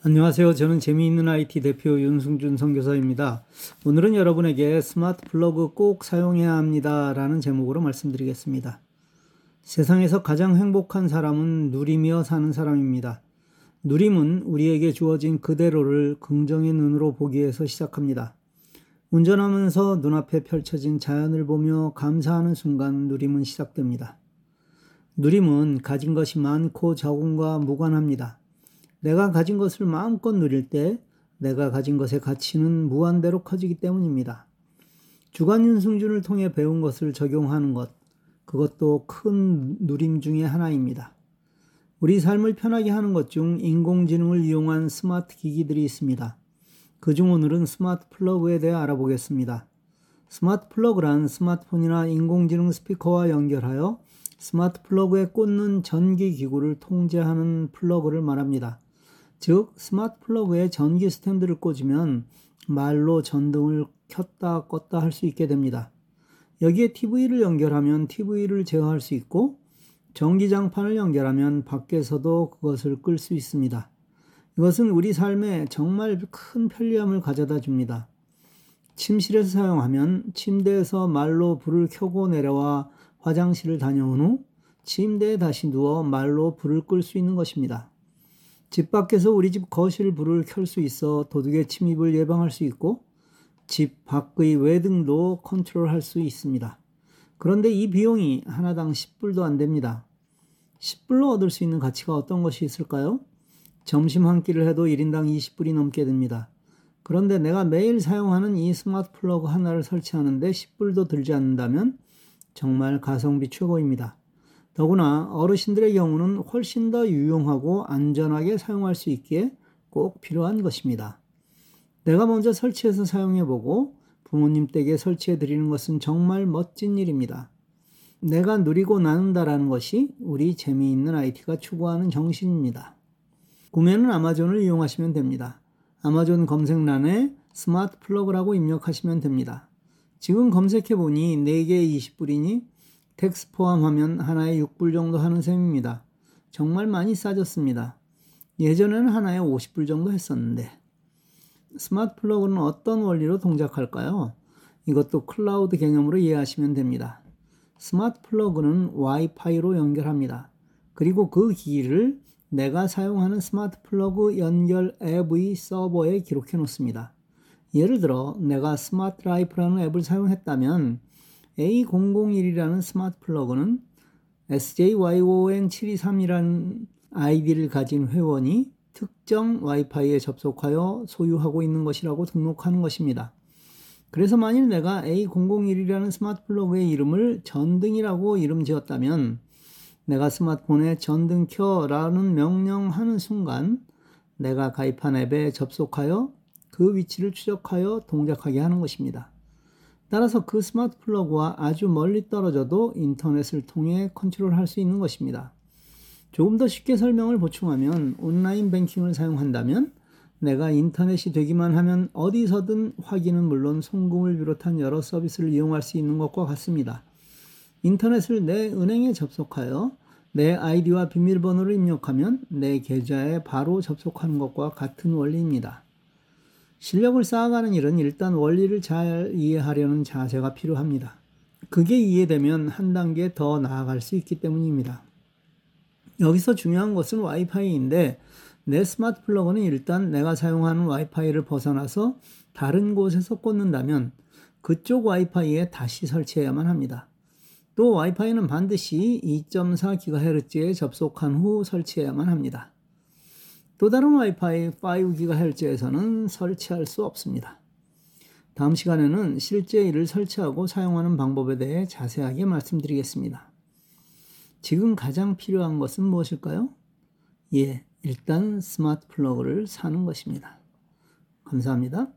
안녕하세요. 저는 재미있는 IT 대표 윤승준 선교사입니다. 오늘은 여러분에게 스마트 플러그 꼭 사용해야 합니다. 라는 제목으로 말씀드리겠습니다. 세상에서 가장 행복한 사람은 누리며 사는 사람입니다. 누림은 우리에게 주어진 그대로를 긍정의 눈으로 보기에서 시작합니다. 운전하면서 눈앞에 펼쳐진 자연을 보며 감사하는 순간 누림은 시작됩니다. 누림은 가진 것이 많고 적음과 무관합니다. 내가 가진 것을 마음껏 누릴 때 내가 가진 것의 가치는 무한대로 커지기 때문입니다. 주간 윤승준을 통해 배운 것을 적용하는 것, 그것도 큰 누림 중의 하나입니다. 우리 삶을 편하게 하는 것 중 인공지능을 이용한 스마트 기기들이 있습니다. 그중 오늘은 스마트 플러그에 대해 알아보겠습니다. 스마트 플러그란 스마트폰이나 인공지능 스피커와 연결하여 스마트 플러그에 꽂는 전기 기구를 통제하는 플러그를 말합니다. 즉 스마트 플러그에 전기 스탠드를 꽂으면 말로 전등을 켰다 껐다 할 수 있게 됩니다. 여기에 TV를 연결하면 TV를 제어할 수 있고 전기장판을 연결하면 밖에서도 그것을 끌 수 있습니다. 이것은 우리 삶에 정말 큰 편리함을 가져다 줍니다. 침실에서 사용하면 침대에서 말로 불을 켜고 내려와 화장실을 다녀온 후 침대에 다시 누워 말로 불을 끌 수 있는 것입니다. 집 밖에서 우리 집 거실 불을 켤 수 있어 도둑의 침입을 예방할 수 있고 집 밖의 외등도 컨트롤할 수 있습니다. 그런데 이 비용이 하나당 10불도 안 됩니다. 10불로 얻을 수 있는 가치가 어떤 것이 있을까요? 점심 한 끼를 해도 1인당 20불이 넘게 됩니다. 그런데 내가 매일 사용하는 이 스마트 플러그 하나를 설치하는데 10불도 들지 않는다면 정말 가성비 최고입니다. 더구나 어르신들의 경우는 훨씬 더 유용하고 안전하게 사용할 수 있기에 꼭 필요한 것입니다. 내가 먼저 설치해서 사용해 보고 부모님 댁에 설치해 드리는 것은 정말 멋진 일입니다. 내가 누리고 나눈다라는 것이 우리 재미있는 IT가 추구하는 정신입니다. 구매는 아마존을 이용하시면 됩니다. 아마존 검색란에 스마트 플러그라고 입력하시면 됩니다. 지금 검색해 보니 4개에 20불이니 tax 포함하면 하나에 6불 정도 하는 셈입니다. 정말 많이 싸졌습니다. 예전에는 하나에 50불 정도 했었는데 스마트 플러그는 어떤 원리로 동작할까요? 이것도 클라우드 개념으로 이해하시면 됩니다. 스마트 플러그는 와이파이로 연결합니다. 그리고 그 기기를 내가 사용하는 스마트 플러그 연결 앱의 서버에 기록해 놓습니다. 예를 들어 내가 Smart Life라는 앱을 사용했다면 A001이라는 스마트 플러그는 SJYON723이라는 아이디를 가진 회원이 특정 와이파이에 접속하여 소유하고 있는 것이라고 등록하는 것입니다. 그래서 만일 내가 A001이라는 스마트 플러그의 이름을 전등이라고 이름 지었다면 내가 스마트폰에 전등 켜라는 명령하는 순간 내가 가입한 앱에 접속하여 그 위치를 추적하여 동작하게 하는 것입니다. 따라서 그 스마트 플러그와 아주 멀리 떨어져도 인터넷을 통해 컨트롤할 수 있는 것입니다. 조금 더 쉽게 설명을 보충하면 온라인 뱅킹을 사용한다면 내가 인터넷이 되기만 하면 어디서든 확인은 물론 송금을 비롯한 여러 서비스를 이용할 수 있는 것과 같습니다. 인터넷을 내 은행에 접속하여 내 아이디와 비밀번호를 입력하면 내 계좌에 바로 접속하는 것과 같은 원리입니다. 실력을 쌓아가는 일은 일단 원리를 잘 이해하려는 자세가 필요합니다. 그게 이해되면 한 단계 더 나아갈 수 있기 때문입니다. 여기서 중요한 것은 와이파이인데 내 스마트 플러그는 일단 내가 사용하는 와이파이를 벗어나서 다른 곳에서 꽂는다면 그쪽 와이파이에 다시 설치해야만 합니다. 또 와이파이는 반드시 2.4GHz에 접속한 후 설치해야만 합니다. 또 다른 와이파이 5GHz에서는 설치할 수 없습니다. 다음 시간에는 실제 이를 설치하고 사용하는 방법에 대해 자세하게 말씀드리겠습니다. 지금 가장 필요한 것은 무엇일까요? 예, 일단 스마트 플러그를 사는 것입니다. 감사합니다.